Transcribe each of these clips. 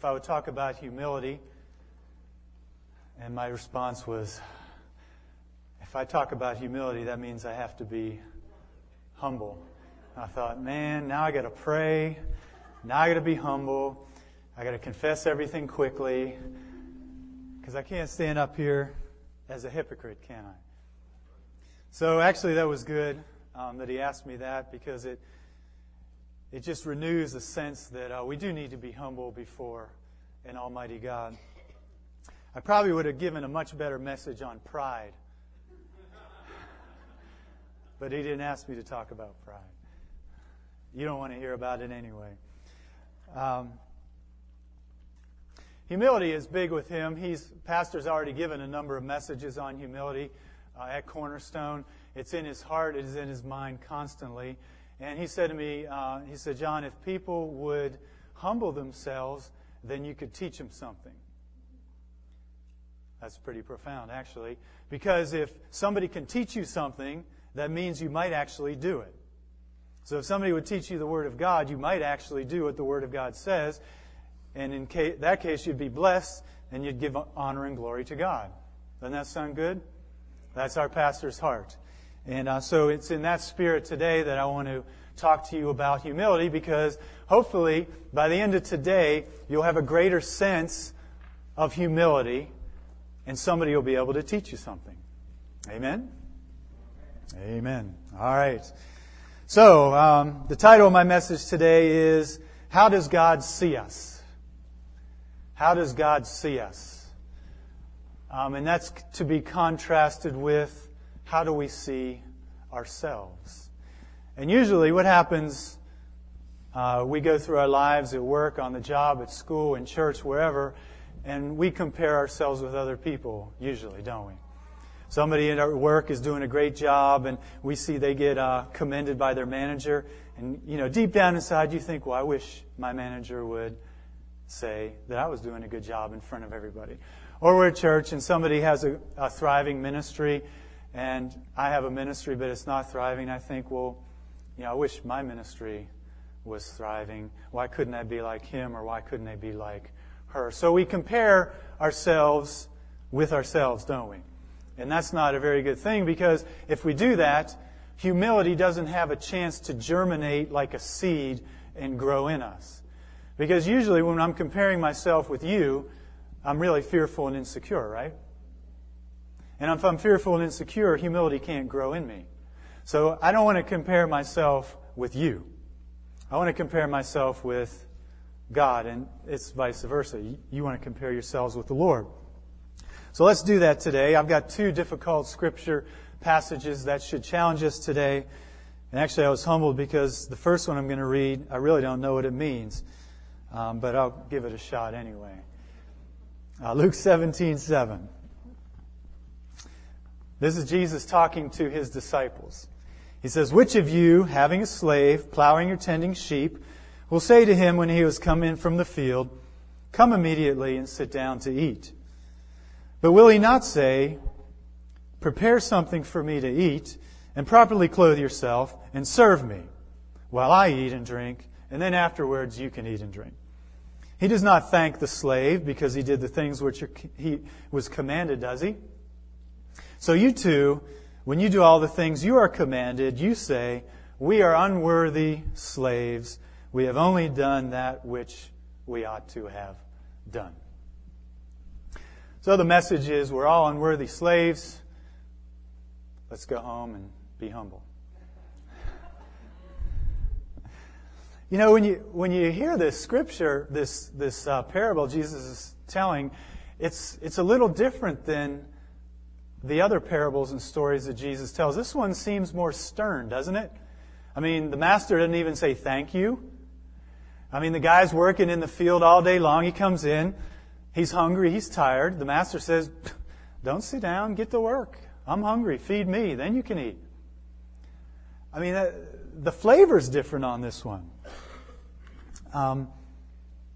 if I would talk about humility. And my response was, if I talk about humility, that means I have to be humble. I thought, man, now I got to pray. Now I got to be humble. I got to confess everything quickly because I can't stand up here as a hypocrite, can I? So actually, that was good um, that he asked me that because it it just renews the sense that uh, we do need to be humble before an Almighty God. I probably would have given a much better message on pride, but he didn't ask me to talk about pride. You don't want to hear about it anyway. Um, humility is big with him. He's pastor's already given a number of messages on humility uh, at Cornerstone. It's in his heart. It is in his mind constantly. And he said to me, uh, he said, John, if people would humble themselves, then you could teach them something. That's pretty profound, actually. Because if somebody can teach you something, that means you might actually do it. So if somebody would teach you the Word of God, you might actually do what the Word of God says. And in case, that case, you'd be blessed and you'd give honor and glory to God. Doesn't that sound good? That's our pastor's heart. And uh, so it's in that spirit today that I want to talk to you about humility because hopefully by the end of today, you'll have a greater sense of humility and somebody will be able to teach you something. Amen? Amen. All right. So, um, the title of my message today is How Does God See Us? How does God see us? Um, and that's to be contrasted with how do we see ourselves? And usually, what happens, uh, we go through our lives at work, on the job, at school, in church, wherever, and we compare ourselves with other people, usually, don't we? Somebody at work is doing a great job, and we see they get uh, commended by their manager. And, you know, deep down inside, you think, well, I wish my manager would say that I was doing a good job in front of everybody. Or we're at church, and somebody has a, a thriving ministry, and I have a ministry, but it's not thriving. I think, well, you know, I wish my ministry was thriving. Why couldn't I be like him, or why couldn't I be like her? So we compare ourselves with ourselves, don't we? And that's not a very good thing because if we do that, humility doesn't have a chance to germinate like a seed and grow in us. Because usually when I'm comparing myself with you, I'm really fearful and insecure, right? And if I'm fearful and insecure, humility can't grow in me. So I don't want to compare myself with you. I want to compare myself with God, and it's vice versa. You want to compare yourselves with the Lord. So let's do that today. I've got two difficult scripture passages that should challenge us today. And actually, I was humbled because the first one I'm going to read, I really don't know what it means, um, but I'll give it a shot anyway. Uh, Luke 17 7. This is Jesus talking to his disciples. He says, Which of you, having a slave, plowing or tending sheep, will say to him when he has come in from the field, Come immediately and sit down to eat? But will he not say, Prepare something for me to eat, and properly clothe yourself, and serve me, while I eat and drink, and then afterwards you can eat and drink? He does not thank the slave because he did the things which he was commanded, does he? So you too, when you do all the things you are commanded, you say, We are unworthy slaves. We have only done that which we ought to have done. So the message is we're all unworthy slaves. Let's go home and be humble. You know, when you, when you hear this scripture, this, this uh, parable Jesus is telling, it's, it's a little different than the other parables and stories that Jesus tells. This one seems more stern, doesn't it? I mean, the master doesn't even say thank you. I mean, the guy's working in the field all day long. He comes in. He's hungry, he's tired. The master says, Don't sit down, get to work. I'm hungry, feed me, then you can eat. I mean, the flavor's different on this one. Um,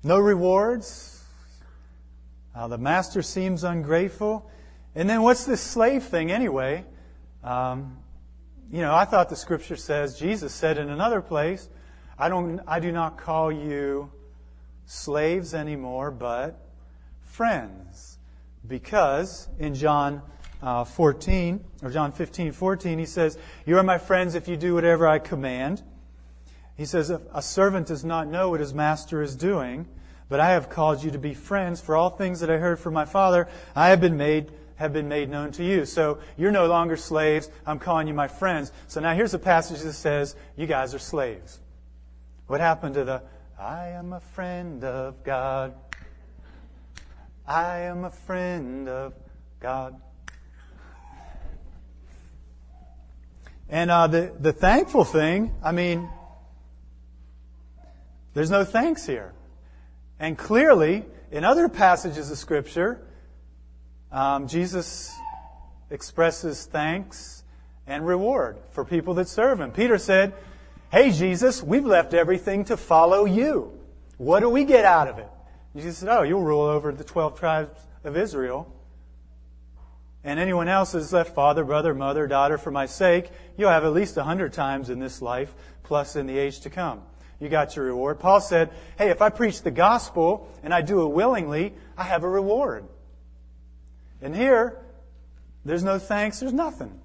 no rewards. Uh, the master seems ungrateful. And then what's this slave thing anyway? Um, you know, I thought the scripture says, Jesus said in another place, I, don't, I do not call you slaves anymore, but friends. Because in John uh, 14, or John 15, 14, he says, You are my friends if you do whatever I command. He says, A servant does not know what his master is doing, but I have called you to be friends, for all things that I heard from my Father, I have been made have been made known to you. So you're no longer slaves. I'm calling you my friends. So now here's a passage that says, You guys are slaves. What happened to the, I am a friend of God? I am a friend of God. And uh, the, the thankful thing, I mean, there's no thanks here. And clearly, in other passages of Scripture, um, Jesus expresses thanks and reward for people that serve him. Peter said, Hey, Jesus, we've left everything to follow you. What do we get out of it? Jesus said, Oh, you'll rule over the 12 tribes of Israel. And anyone else has left father, brother, mother, daughter for my sake, you'll have at least a hundred times in this life, plus in the age to come. You got your reward. Paul said, Hey, if I preach the gospel and I do it willingly, I have a reward. And here, there's no thanks, there's nothing.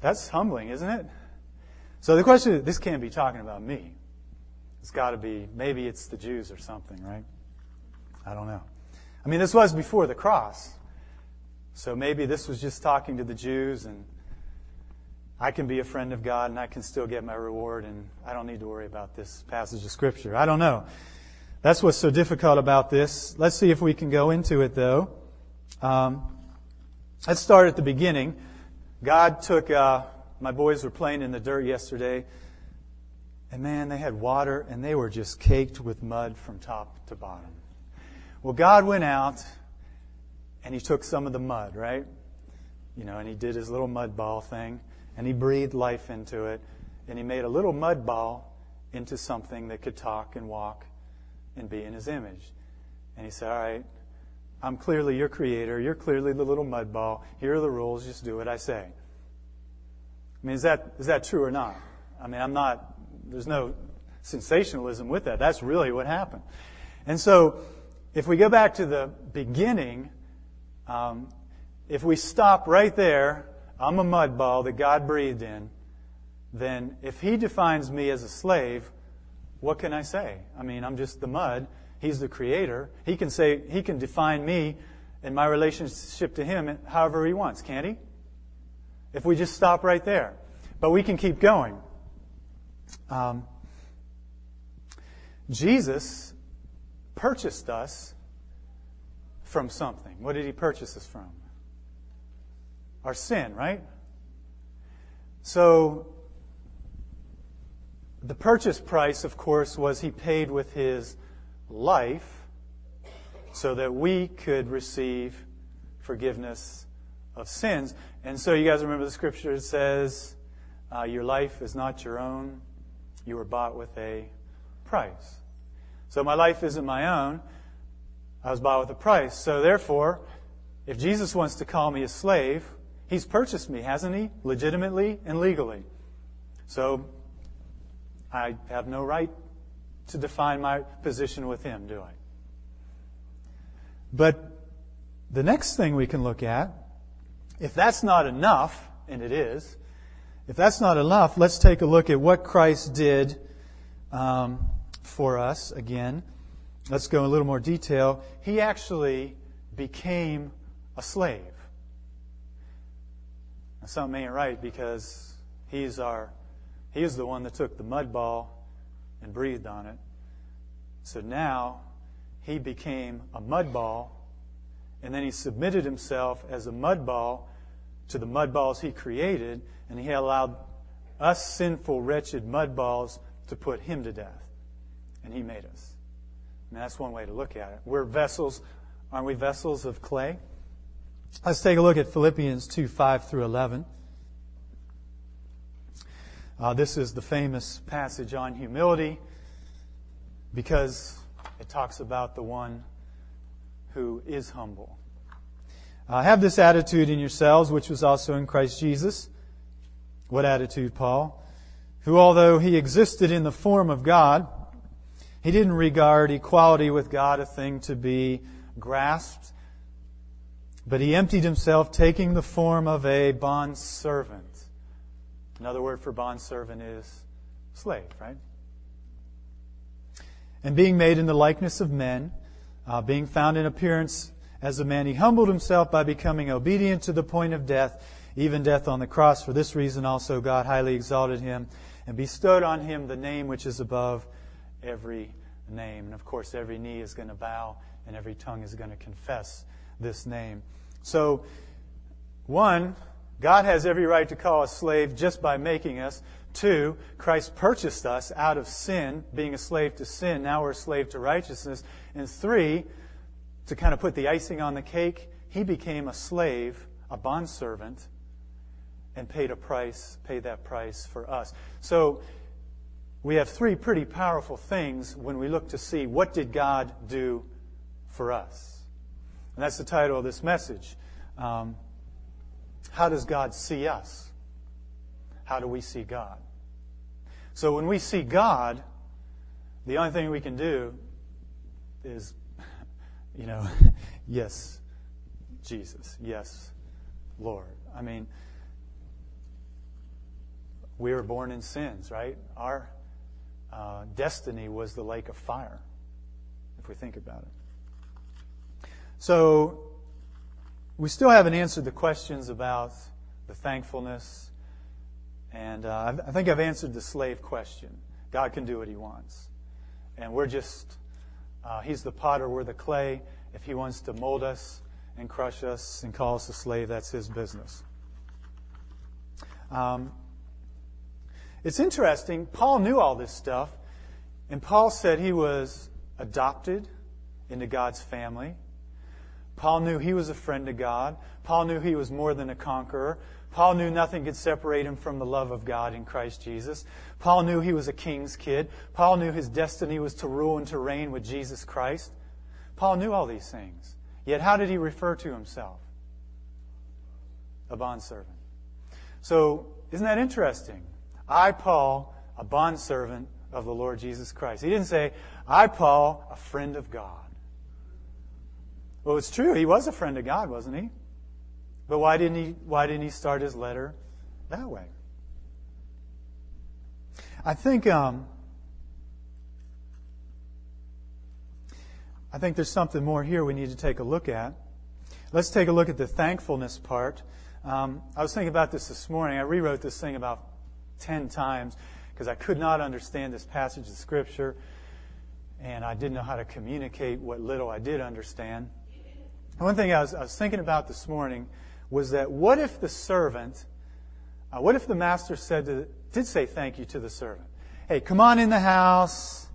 That's humbling, isn't it? So the question is, this can't be talking about me. It's got to be, maybe it's the Jews or something, right? I don't know. I mean, this was before the cross. So maybe this was just talking to the Jews and I can be a friend of God and I can still get my reward and I don't need to worry about this passage of Scripture. I don't know. That's what's so difficult about this. Let's see if we can go into it, though. Um, let's start at the beginning. God took, uh, my boys were playing in the dirt yesterday, and man, they had water and they were just caked with mud from top to bottom. Well, God went out and He took some of the mud, right? You know, and He did His little mud ball thing, and He breathed life into it, and He made a little mud ball into something that could talk and walk and be in his image. And he said, All right, I'm clearly your creator. You're clearly the little mud ball. Here are the rules. Just do what I say. I mean, is that, is that true or not? I mean, I'm not, there's no sensationalism with that. That's really what happened. And so, if we go back to the beginning, um, if we stop right there, I'm a mud ball that God breathed in, then if He defines me as a slave, what can I say? I mean, I'm just the mud. He's the creator. He can say, he can define me and my relationship to him however he wants, can't he? If we just stop right there. But we can keep going. Um, Jesus purchased us from something. What did he purchase us from? Our sin, right? So the purchase price, of course, was he paid with his life so that we could receive forgiveness of sins. And so you guys remember the scripture that says, uh, Your life is not your own, you were bought with a price. So my life isn't my own, I was bought with a price. So therefore, if Jesus wants to call me a slave, he's purchased me, hasn't he? Legitimately and legally. So I have no right to define my position with him, do I? But the next thing we can look at, if that's not enough, and it is, if that's not enough, let's take a look at what Christ did um, for us again. Let's go in a little more detail. He actually became a slave. Now, something ain't right because he's our he is the one that took the mud ball and breathed on it. So now he became a mud ball, and then he submitted himself as a mud ball to the mud balls he created, and he allowed us sinful, wretched mud balls to put him to death. And he made us. And that's one way to look at it. We're vessels, aren't we vessels of clay? Let's take a look at Philippians 2 5 through 11. Uh, this is the famous passage on humility because it talks about the one who is humble. Uh, have this attitude in yourselves, which was also in Christ Jesus. What attitude, Paul? Who, although he existed in the form of God, He didn't regard equality with God a thing to be grasped, but he emptied himself, taking the form of a bond servant. Another word for bond servant is slave, right? And being made in the likeness of men, uh, being found in appearance as a man, he humbled himself by becoming obedient to the point of death, even death on the cross. For this reason also God highly exalted him and bestowed on him the name which is above every name. And of course, every knee is going to bow and every tongue is going to confess this name. So, one, God has every right to call us slave just by making us. Two, Christ purchased us out of sin, being a slave to sin. Now we're a slave to righteousness. And three, to kind of put the icing on the cake, he became a slave, a bondservant, and paid a price, paid that price for us. So we have three pretty powerful things when we look to see what did God do for us. And that's the title of this message. Um, how does God see us? How do we see God? So when we see God, the only thing we can do is, you know, yes, Jesus. Yes, Lord. I mean, we were born in sins, right? Our uh, destiny was the lake of fire, if we think about it. So, we still haven't answered the questions about the thankfulness, and uh, I think I've answered the slave question. God can do what He wants, and we're just, uh, He's the potter, we're the clay. If He wants to mold us and crush us and call us a slave, that's His business. Um, it's interesting. Paul knew all this stuff, and Paul said he was adopted into God's family. Paul knew he was a friend of God. Paul knew he was more than a conqueror. Paul knew nothing could separate him from the love of God in Christ Jesus. Paul knew he was a king's kid. Paul knew his destiny was to rule and to reign with Jesus Christ. Paul knew all these things. Yet how did he refer to himself? A bondservant. So, isn't that interesting? I, Paul, a bondservant of the Lord Jesus Christ. He didn't say, I, Paul, a friend of God. Well, it's true. He was a friend of God, wasn't he? But why didn't he, why didn't he start his letter that way? I think, um, I think there's something more here we need to take a look at. Let's take a look at the thankfulness part. Um, I was thinking about this this morning. I rewrote this thing about 10 times because I could not understand this passage of Scripture and I didn't know how to communicate what little I did understand. One thing I was, I was thinking about this morning was that what if the servant, uh, what if the master said to, did say thank you to the servant? Hey, come on in the house.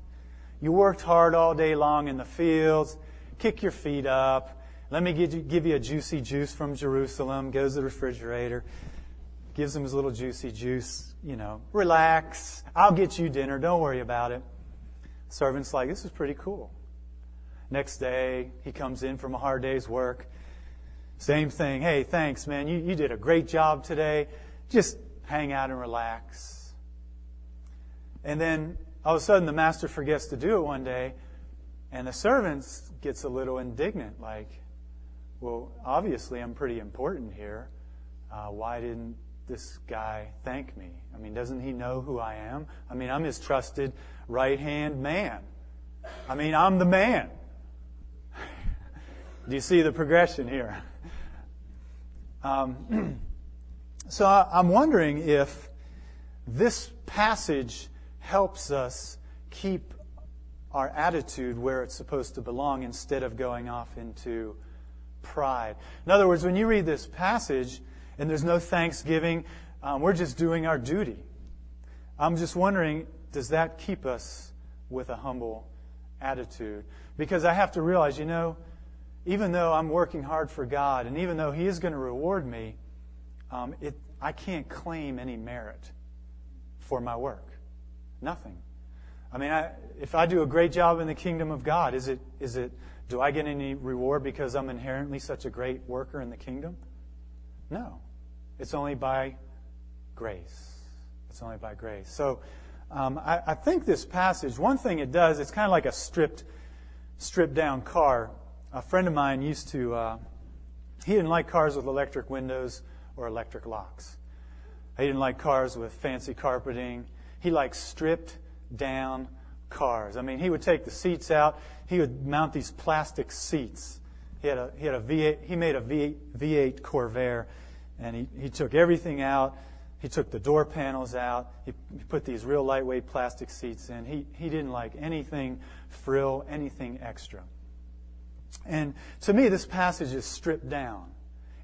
You worked hard all day long in the fields. Kick your feet up. Let me give you, give you a juicy juice from Jerusalem. Goes to the refrigerator gives him his little juicy juice, you know, relax. I'll get you dinner. Don't worry about it. Servant's like, this is pretty cool. Next day, he comes in from a hard day's work. Same thing. Hey, thanks, man. You, you did a great job today. Just hang out and relax. And then all of a sudden, the master forgets to do it one day, and the servant gets a little indignant, like, well, obviously, I'm pretty important here. Uh, why didn't this guy thank me? I mean, doesn't he know who I am? I mean, I'm his trusted right hand man. I mean, I'm the man. Do you see the progression here? Um, so I'm wondering if this passage helps us keep our attitude where it's supposed to belong instead of going off into pride. In other words, when you read this passage, and there's no thanksgiving. Um, we're just doing our duty. I'm just wondering, does that keep us with a humble attitude? Because I have to realize, you know, even though I'm working hard for God, and even though He is going to reward me, um, it, I can't claim any merit for my work. Nothing. I mean, I, if I do a great job in the kingdom of God, is it, is it, do I get any reward because I'm inherently such a great worker in the kingdom? No. It's only by grace. It's only by grace. So Um, I, I, think this passage, one thing it does, it's kind of like a stripped, stripped down car. A friend of mine used to, uh, he didn't like cars with electric windows or electric locks. He didn't like cars with fancy carpeting. He liked stripped down cars. I mean, he would take the seats out. He would mount these plastic seats. He had a he had a V8. He made a V8, V8 Corvair, and he he took everything out. He took the door panels out. He, he put these real lightweight plastic seats in. He he didn't like anything frill, anything extra. And to me, this passage is stripped down.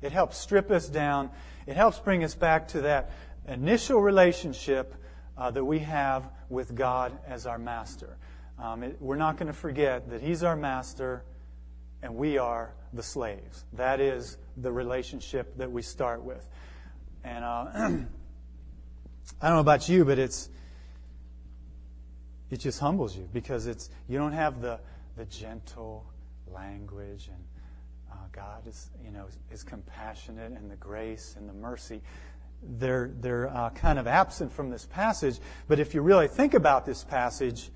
It helps strip us down. It helps bring us back to that initial relationship uh, that we have with God as our master. Um, it, we're not going to forget that He's our master and we are the slaves. That is the relationship that we start with. And uh, I don't know about you, but it's it just humbles you because it's you don't have the the gentle language and uh, God is you know is compassionate and the grace and the mercy they're, they're uh, kind of absent from this passage. But if you really think about this passage,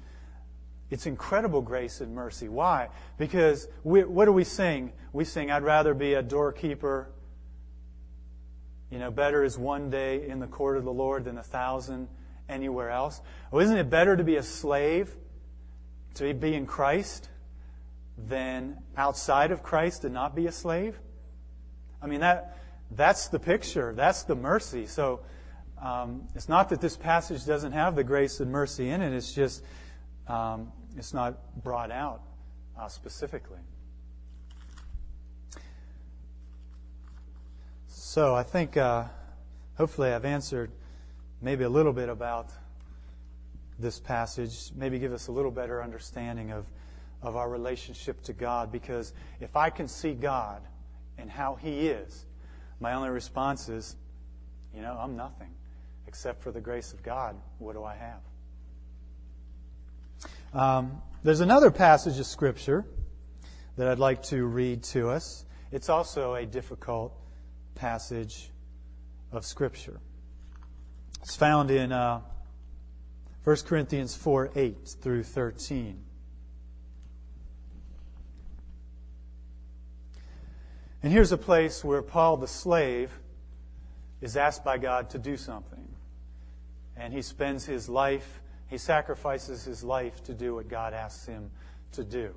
it's incredible grace and mercy. Why? Because we, what do we sing? We sing, I'd rather be a doorkeeper. You know, better is one day in the court of the Lord than a thousand anywhere else. Oh, isn't it better to be a slave, to be in Christ, than outside of Christ and not be a slave? I mean, that, that's the picture. That's the mercy. So um, it's not that this passage doesn't have the grace and mercy in it. It's just um, it's not brought out uh, specifically. So I think uh, hopefully I've answered maybe a little bit about this passage. Maybe give us a little better understanding of of our relationship to God. Because if I can see God and how He is my only response is, you know, I'm nothing. Except for the grace of God, what do I have? Um, there's another passage of Scripture that I'd like to read to us. It's also a difficult passage of Scripture. It's found in uh, 1 Corinthians 4 8 through 13. And here's a place where Paul the slave is asked by God to do something. And he spends his life, he sacrifices his life to do what God asks him to do.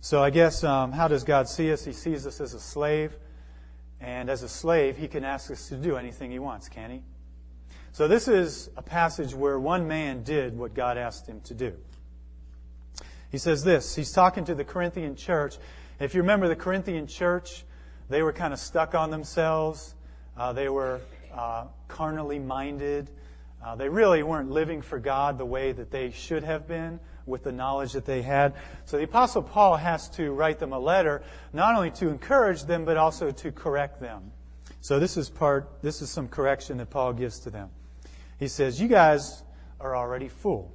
So I guess, um, how does God see us? He sees us as a slave. And as a slave, he can ask us to do anything he wants, can he? So this is a passage where one man did what God asked him to do. He says this. He's talking to the Corinthian church. If you remember the Corinthian church, they were kind of stuck on themselves. Uh, they were uh, carnally minded. Uh, they really weren't living for God the way that they should have been with the knowledge that they had. So the Apostle Paul has to write them a letter, not only to encourage them, but also to correct them. So this is part, this is some correction that Paul gives to them. He says, You guys are already full.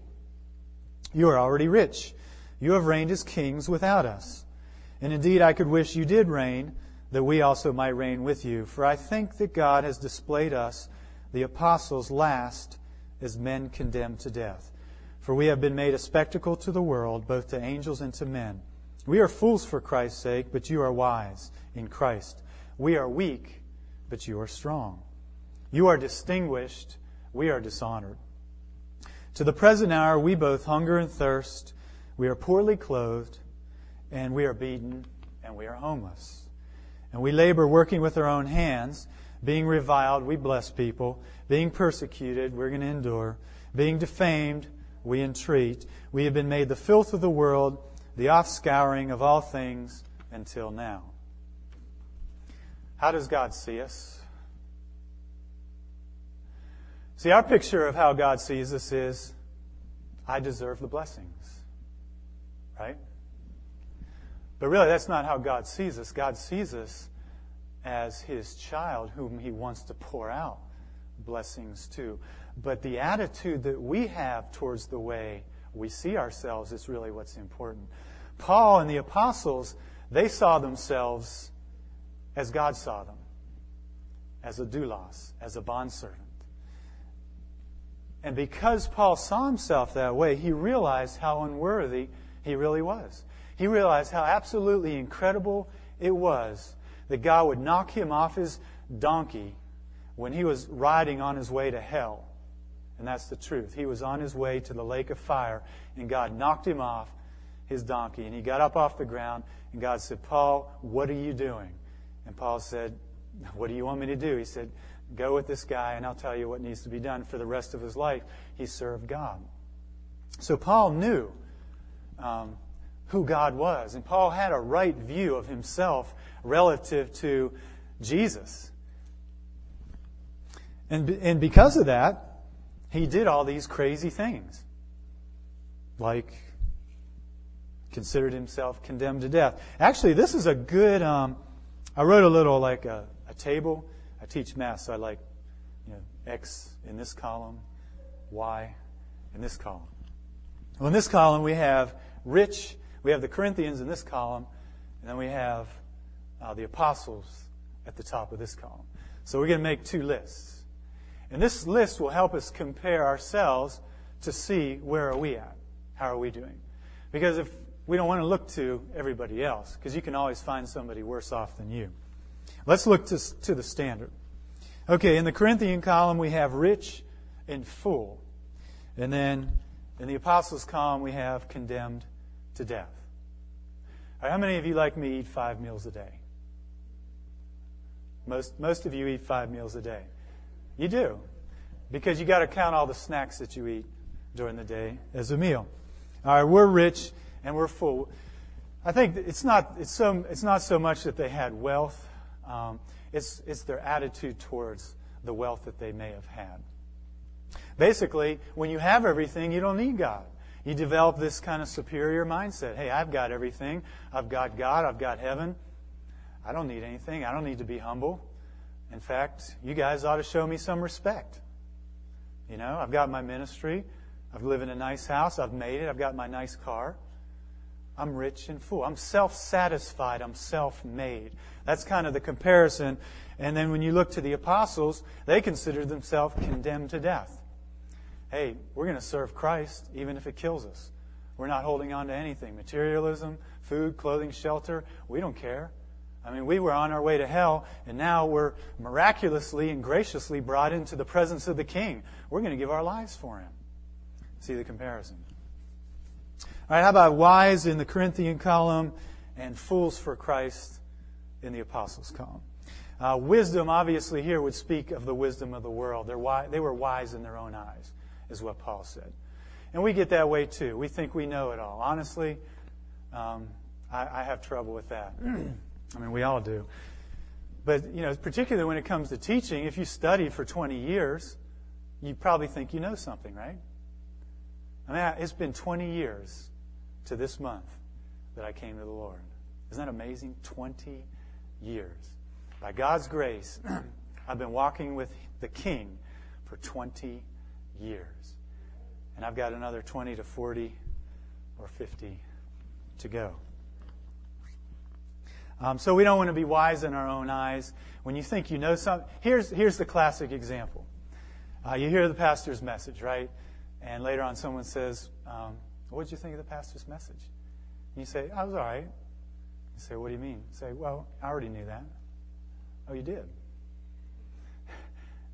You are already rich. You have reigned as kings without us. And indeed, I could wish you did reign that we also might reign with you. For I think that God has displayed us, the apostles, last as men condemned to death. For we have been made a spectacle to the world, both to angels and to men. We are fools for Christ's sake, but you are wise in Christ. We are weak, but you are strong. You are distinguished, we are dishonored. To the present hour, we both hunger and thirst, we are poorly clothed, and we are beaten, and we are homeless. And we labor working with our own hands. Being reviled, we bless people. Being persecuted, we're going to endure. Being defamed, we entreat. We have been made the filth of the world, the offscouring of all things until now. How does God see us? See, our picture of how God sees us is I deserve the blessings. Right? But really, that's not how God sees us. God sees us as his child whom he wants to pour out blessings to. But the attitude that we have towards the way we see ourselves is really what's important. Paul and the apostles, they saw themselves as God saw them, as a doulos, as a bondservant. And because Paul saw himself that way, he realized how unworthy he really was. He realized how absolutely incredible it was that God would knock him off his donkey when he was riding on his way to hell. And that's the truth. He was on his way to the lake of fire, and God knocked him off his donkey. And he got up off the ground, and God said, Paul, what are you doing? And Paul said, What do you want me to do? He said, Go with this guy, and I'll tell you what needs to be done for the rest of his life. He served God. So Paul knew um, who God was, and Paul had a right view of himself relative to Jesus. And, and because of that, he did all these crazy things. Like, considered himself condemned to death. Actually, this is a good, um, I wrote a little, like a, a table I teach math, so I like you know, X in this column, Y in this column. Well, in this column, we have rich, we have the Corinthians in this column, and then we have uh, the apostles at the top of this column. So we're going to make two lists. And this list will help us compare ourselves to see where are we at? How are we doing? Because if we don't want to look to everybody else, because you can always find somebody worse off than you. Let's look to, to the standard. Okay, in the Corinthian column, we have rich and full. And then in the apostles' column, we have condemned to death. Right, how many of you, like me, eat five meals a day? Most, most of you eat five meals a day. You do, because you got to count all the snacks that you eat during the day as a meal. All right, we're rich and we're full. I think it's not, it's, so, it's not so much that they had wealth um, it's, it's their attitude towards the wealth that they may have had. Basically, when you have everything, you don't need God. You develop this kind of superior mindset. Hey, I've got everything. I've got God. I've got heaven. I don't need anything. I don't need to be humble. In fact, you guys ought to show me some respect. You know, I've got my ministry. I've lived in a nice house. I've made it. I've got my nice car. I'm rich and full. I'm self satisfied. I'm self made. That's kind of the comparison. And then when you look to the apostles, they considered themselves condemned to death. Hey, we're going to serve Christ even if it kills us. We're not holding on to anything materialism, food, clothing, shelter. We don't care. I mean, we were on our way to hell, and now we're miraculously and graciously brought into the presence of the King. We're going to give our lives for Him. See the comparison. All right, how about wise in the Corinthian column and fools for Christ in the apostles' column? Uh, wisdom, obviously, here would speak of the wisdom of the world. They were wise in their own eyes, is what Paul said. And we get that way too. We think we know it all. Honestly, um, I, I have trouble with that. I mean, we all do. But, you know, particularly when it comes to teaching, if you study for 20 years, you probably think you know something, right? I mean, it's been 20 years to this month that I came to the Lord. Isn't that amazing? 20 years. By God's grace, I've been walking with the King for 20 years. And I've got another 20 to 40 or 50 to go. Um, so we don't want to be wise in our own eyes. When you think you know something, here's, here's the classic example. Uh, you hear the pastor's message, right? And later on, someone says, um, what did you think of the pastor's message? And you say, I was all right. You say, What do you mean? You say, Well, I already knew that. Oh, you did?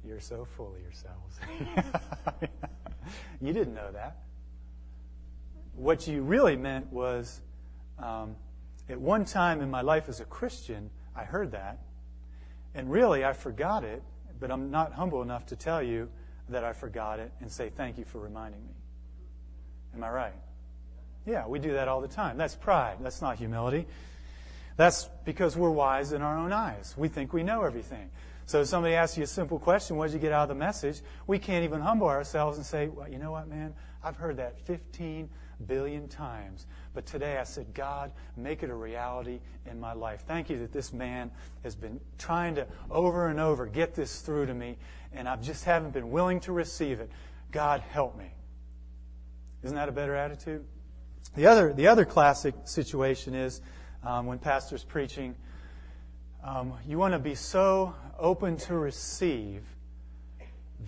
You're so full of yourselves. you didn't know that. What you really meant was, um, at one time in my life as a Christian, I heard that, and really I forgot it, but I'm not humble enough to tell you that I forgot it and say thank you for reminding me. Am I right? Yeah, we do that all the time. That's pride. That's not humility. That's because we're wise in our own eyes. We think we know everything. So if somebody asks you a simple question, what did you get out of the message? We can't even humble ourselves and say, well, you know what, man? I've heard that 15 billion times. But today I said, God, make it a reality in my life. Thank you that this man has been trying to over and over get this through to me, and I just haven't been willing to receive it. God, help me. Isn't that a better attitude? The other, the other classic situation is um, when pastor's preaching, um, you want to be so open to receive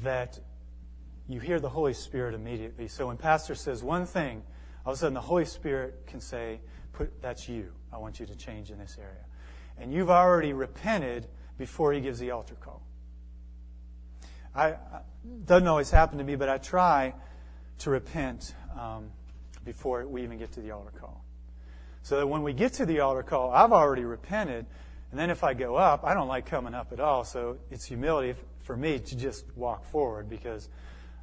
that you hear the Holy Spirit immediately. So when pastor says one thing, all of a sudden the Holy Spirit can say, Put, that's you. I want you to change in this area. And you've already repented before he gives the altar call. I, doesn't always happen to me, but I try to repent um, before we even get to the altar call. So that when we get to the altar call, I've already repented, and then if I go up, I don't like coming up at all. So it's humility for me to just walk forward because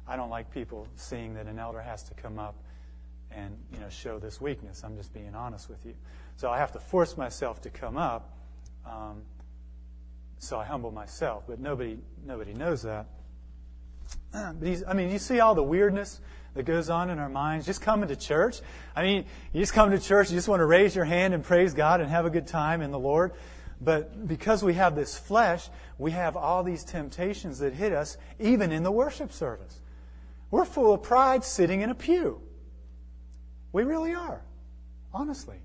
I don't like people seeing that an elder has to come up and you know show this weakness. I'm just being honest with you. So I have to force myself to come up. Um, so I humble myself, but nobody nobody knows that. But I mean, you see all the weirdness that goes on in our minds. Just coming to church. I mean, you just come to church, you just want to raise your hand and praise God and have a good time in the Lord. But because we have this flesh, we have all these temptations that hit us, even in the worship service. We're full of pride sitting in a pew. We really are, honestly.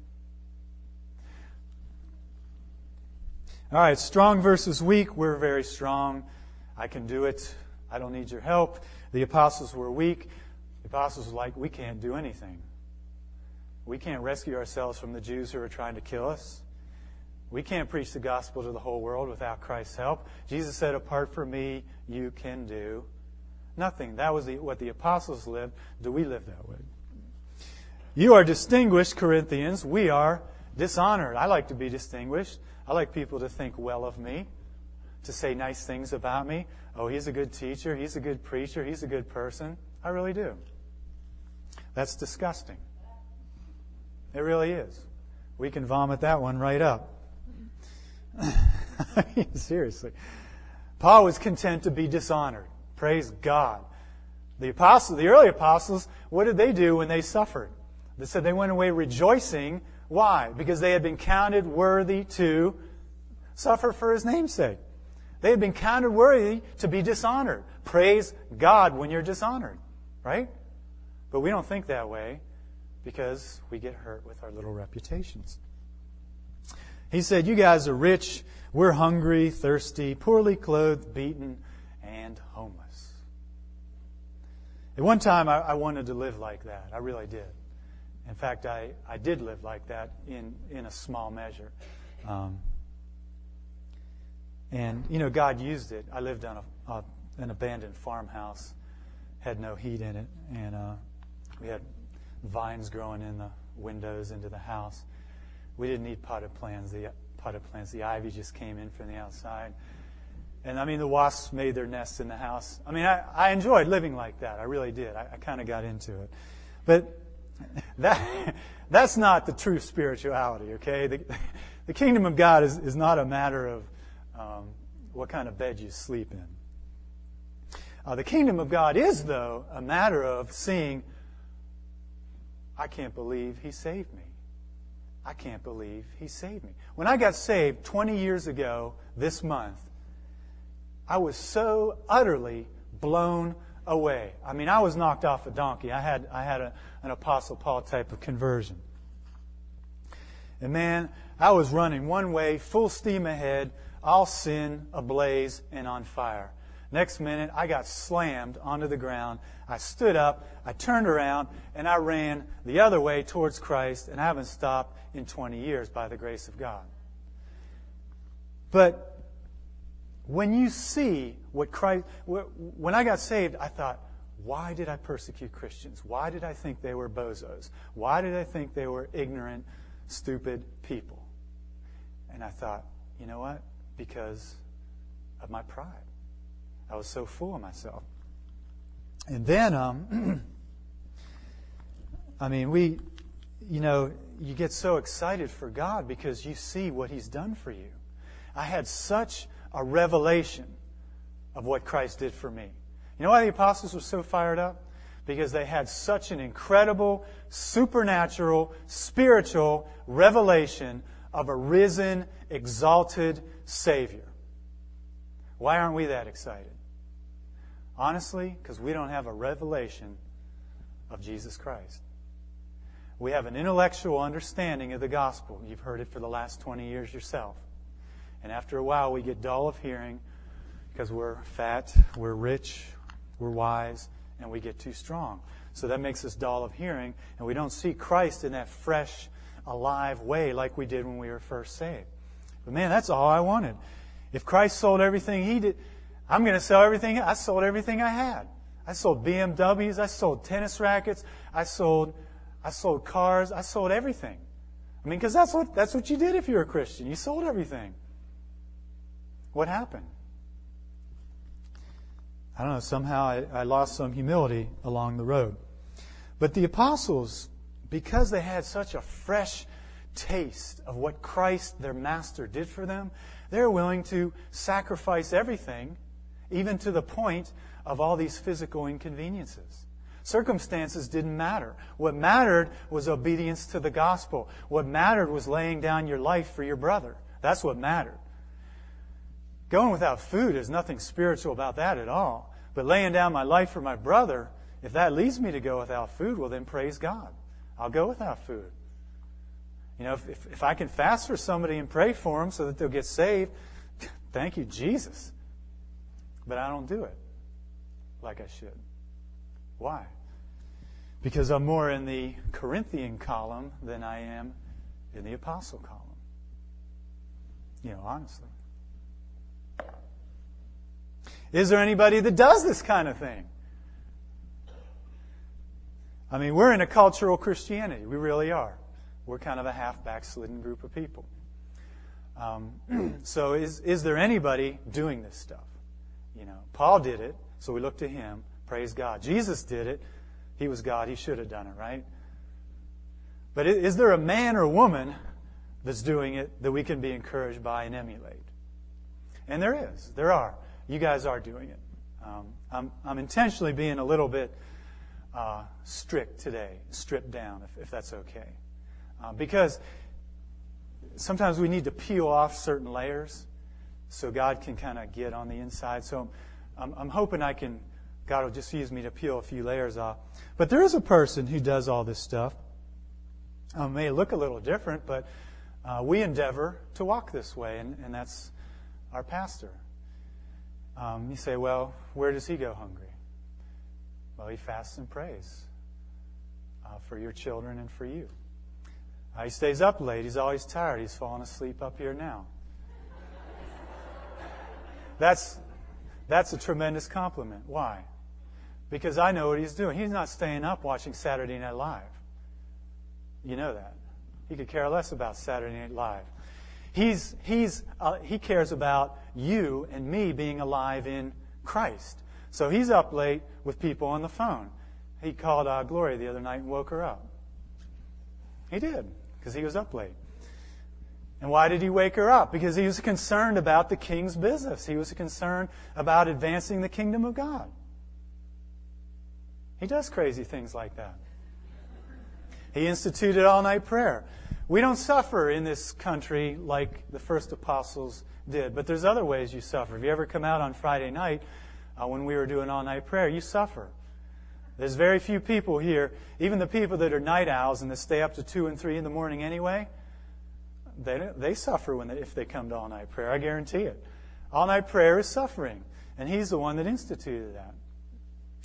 All right, strong versus weak. We're very strong. I can do it. I don't need your help. The apostles were weak. The apostles were like, we can't do anything. We can't rescue ourselves from the Jews who are trying to kill us. We can't preach the gospel to the whole world without Christ's help. Jesus said, apart from me, you can do nothing. That was the, what the apostles lived. Do we live that way? You are distinguished, Corinthians. We are dishonored. I like to be distinguished. I like people to think well of me, to say nice things about me. Oh, he's a good teacher. He's a good preacher. He's a good person. I really do. That's disgusting. It really is. We can vomit that one right up. Seriously. Paul was content to be dishonored. Praise God. The apostles, the early apostles, what did they do when they suffered? They said they went away rejoicing. Why? Because they had been counted worthy to suffer for his name's sake. They had been counted worthy to be dishonored. Praise God when you're dishonored, right? But we don't think that way because we get hurt with our little reputations. He said, You guys are rich. We're hungry, thirsty, poorly clothed, beaten, and homeless. At one time, I, I wanted to live like that. I really did. In fact, I, I did live like that in, in a small measure. Um, and, you know, God used it. I lived on a, a, an abandoned farmhouse, had no heat in it, and uh, we had vines growing in the windows into the house. We didn't need potted plants. The potted plants, the ivy just came in from the outside. And I mean, the wasps made their nests in the house. I mean, I, I enjoyed living like that. I really did. I, I kind of got into it. But that, that's not the true spirituality, okay? The, the kingdom of God is, is not a matter of um, what kind of bed you sleep in. Uh, the kingdom of God is, though, a matter of seeing, I can't believe he saved me. I can't believe he saved me. When I got saved 20 years ago this month, I was so utterly blown away. I mean, I was knocked off a donkey. I had, I had a, an Apostle Paul type of conversion. And man, I was running one way, full steam ahead, all sin ablaze and on fire. Next minute, I got slammed onto the ground. I stood up, I turned around, and I ran the other way towards Christ, and I haven't stopped in 20 years by the grace of God. But when you see what Christ, when I got saved, I thought, why did I persecute Christians? Why did I think they were bozos? Why did I think they were ignorant, stupid people? And I thought, you know what? Because of my pride. I was so full of myself. And then, um, I mean, we, you know, you get so excited for God because you see what He's done for you. I had such a revelation of what Christ did for me. You know why the apostles were so fired up? Because they had such an incredible, supernatural, spiritual revelation of a risen, exalted Savior. Why aren't we that excited? Honestly, because we don't have a revelation of Jesus Christ. We have an intellectual understanding of the gospel. You've heard it for the last 20 years yourself. And after a while, we get dull of hearing because we're fat, we're rich, we're wise, and we get too strong. So that makes us dull of hearing, and we don't see Christ in that fresh, alive way like we did when we were first saved. But man, that's all I wanted. If Christ sold everything he did, I'm going to sell everything. I sold everything I had. I sold BMWs. I sold tennis rackets. I sold, I sold cars. I sold everything. I mean, because that's what, that's what you did if you were a Christian. You sold everything. What happened? I don't know, somehow I, I lost some humility along the road. But the apostles, because they had such a fresh taste of what Christ, their master, did for them, they're willing to sacrifice everything, even to the point of all these physical inconveniences. Circumstances didn't matter. What mattered was obedience to the gospel. What mattered was laying down your life for your brother. That's what mattered. Going without food, is nothing spiritual about that at all. But laying down my life for my brother, if that leads me to go without food, well, then praise God. I'll go without food. You know, if, if, if I can fast for somebody and pray for them so that they'll get saved, thank you, Jesus. But I don't do it like I should. Why? Because I'm more in the Corinthian column than I am in the apostle column. You know, honestly. Is there anybody that does this kind of thing? I mean, we're in a cultural Christianity. We really are. We're kind of a half backslidden group of people. Um, so, is, is there anybody doing this stuff? You know, Paul did it, so we look to him. Praise God. Jesus did it. He was God. He should have done it, right? But is there a man or woman that's doing it that we can be encouraged by and emulate? And there is. There are you guys are doing it. Um, I'm, I'm, intentionally being a little bit uh, strict today, stripped down, if, if that's okay. Uh, because sometimes we need to peel off certain layers so God can kind of get on the inside. So I'm, I'm, hoping I can, God will just use me to peel a few layers off. But there is a person who does all this stuff. Uh, may look a little different, but uh, we endeavor to walk this way, and, and that's our pastor. Um, you say, well, where does he go hungry? Well, he fasts and prays uh, for your children and for you. Uh, he stays up late. He's always tired. He's falling asleep up here now. That's, that's a tremendous compliment. Why? Because I know what he's doing. He's not staying up watching Saturday Night Live. You know that. He could care less about Saturday Night Live. He's, he's, uh, he cares about you and me being alive in Christ. So he's up late with people on the phone. He called uh, Gloria the other night and woke her up. He did, because he was up late. And why did he wake her up? Because he was concerned about the king's business. He was concerned about advancing the kingdom of God. He does crazy things like that. He instituted all night prayer. We don't suffer in this country like the first apostles did, but there's other ways you suffer. If you ever come out on Friday night uh, when we were doing all night prayer, you suffer. There's very few people here, even the people that are night owls and that stay up to 2 and 3 in the morning anyway, they, they suffer when they, if they come to all night prayer. I guarantee it. All night prayer is suffering, and He's the one that instituted that.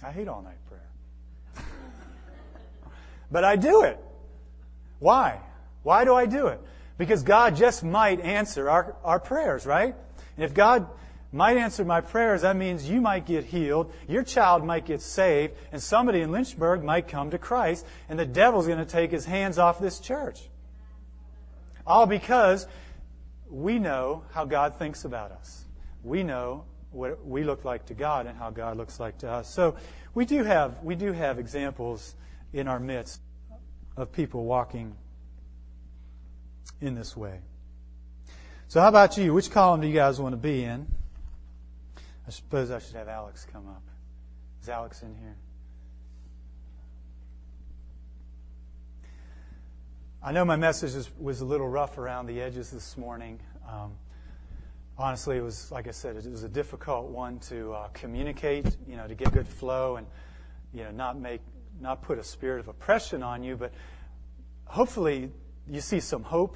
I hate all night prayer. but I do it. Why? Why do I do it? Because God just might answer our, our prayers, right? And if God might answer my prayers, that means you might get healed, your child might get saved, and somebody in Lynchburg might come to Christ, and the devil's going to take his hands off this church. All because we know how God thinks about us. We know what we look like to God and how God looks like to us. So we do have we do have examples in our midst of people walking in this way. So, how about you? Which column do you guys want to be in? I suppose I should have Alex come up. Is Alex in here? I know my message was, was a little rough around the edges this morning. Um, honestly, it was, like I said, it was a difficult one to uh, communicate, you know, to get good flow and, you know, not make, not put a spirit of oppression on you, but hopefully you see some hope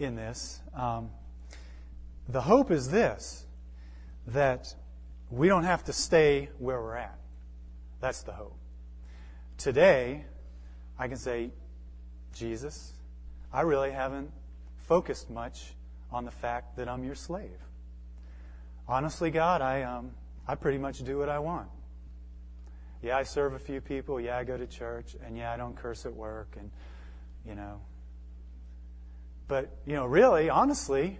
in this. Um, the hope is this that we don't have to stay where we're at. That's the hope. Today, I can say, Jesus, I really haven't focused much on the fact that I'm your slave. Honestly, God, I, um, I pretty much do what I want. Yeah, I serve a few people. Yeah, I go to church. And yeah, I don't curse at work. And, you know. But, you know, really, honestly,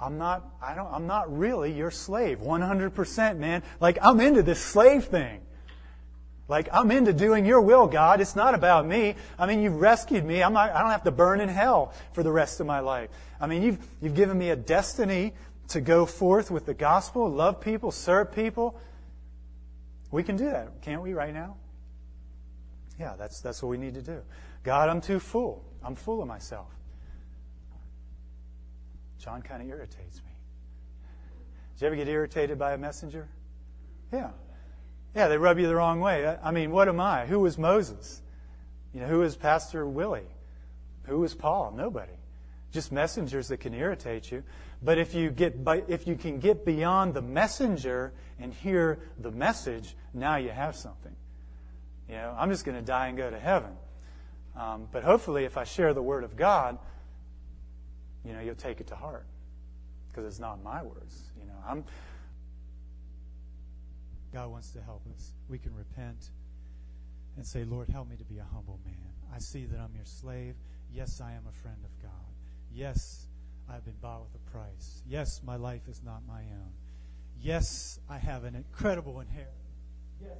I'm not, I don't, I'm not really your slave. 100%, man. Like, I'm into this slave thing. Like, I'm into doing your will, God. It's not about me. I mean, you've rescued me. I'm not, I don't have to burn in hell for the rest of my life. I mean, you've, you've given me a destiny to go forth with the gospel, love people, serve people. We can do that, can't we, right now? Yeah, that's, that's what we need to do. God, I'm too full. I'm full of myself. John kind of irritates me. Did you ever get irritated by a messenger? Yeah. Yeah, they rub you the wrong way. I mean, what am I? Who was Moses? You know, who was Pastor Willie? Who was Paul? Nobody. Just messengers that can irritate you. But if you get, if you can get beyond the messenger and hear the message, now you have something. You know, I'm just going to die and go to heaven. Um, but hopefully, if I share the word of God, you know, you'll take it to heart because it's not my words. You know, I'm God wants to help us. We can repent and say, Lord, help me to be a humble man. I see that I'm your slave. Yes, I am a friend of God. Yes, I've been bought with a price. Yes, my life is not my own. Yes, I have an incredible inheritance. Yes,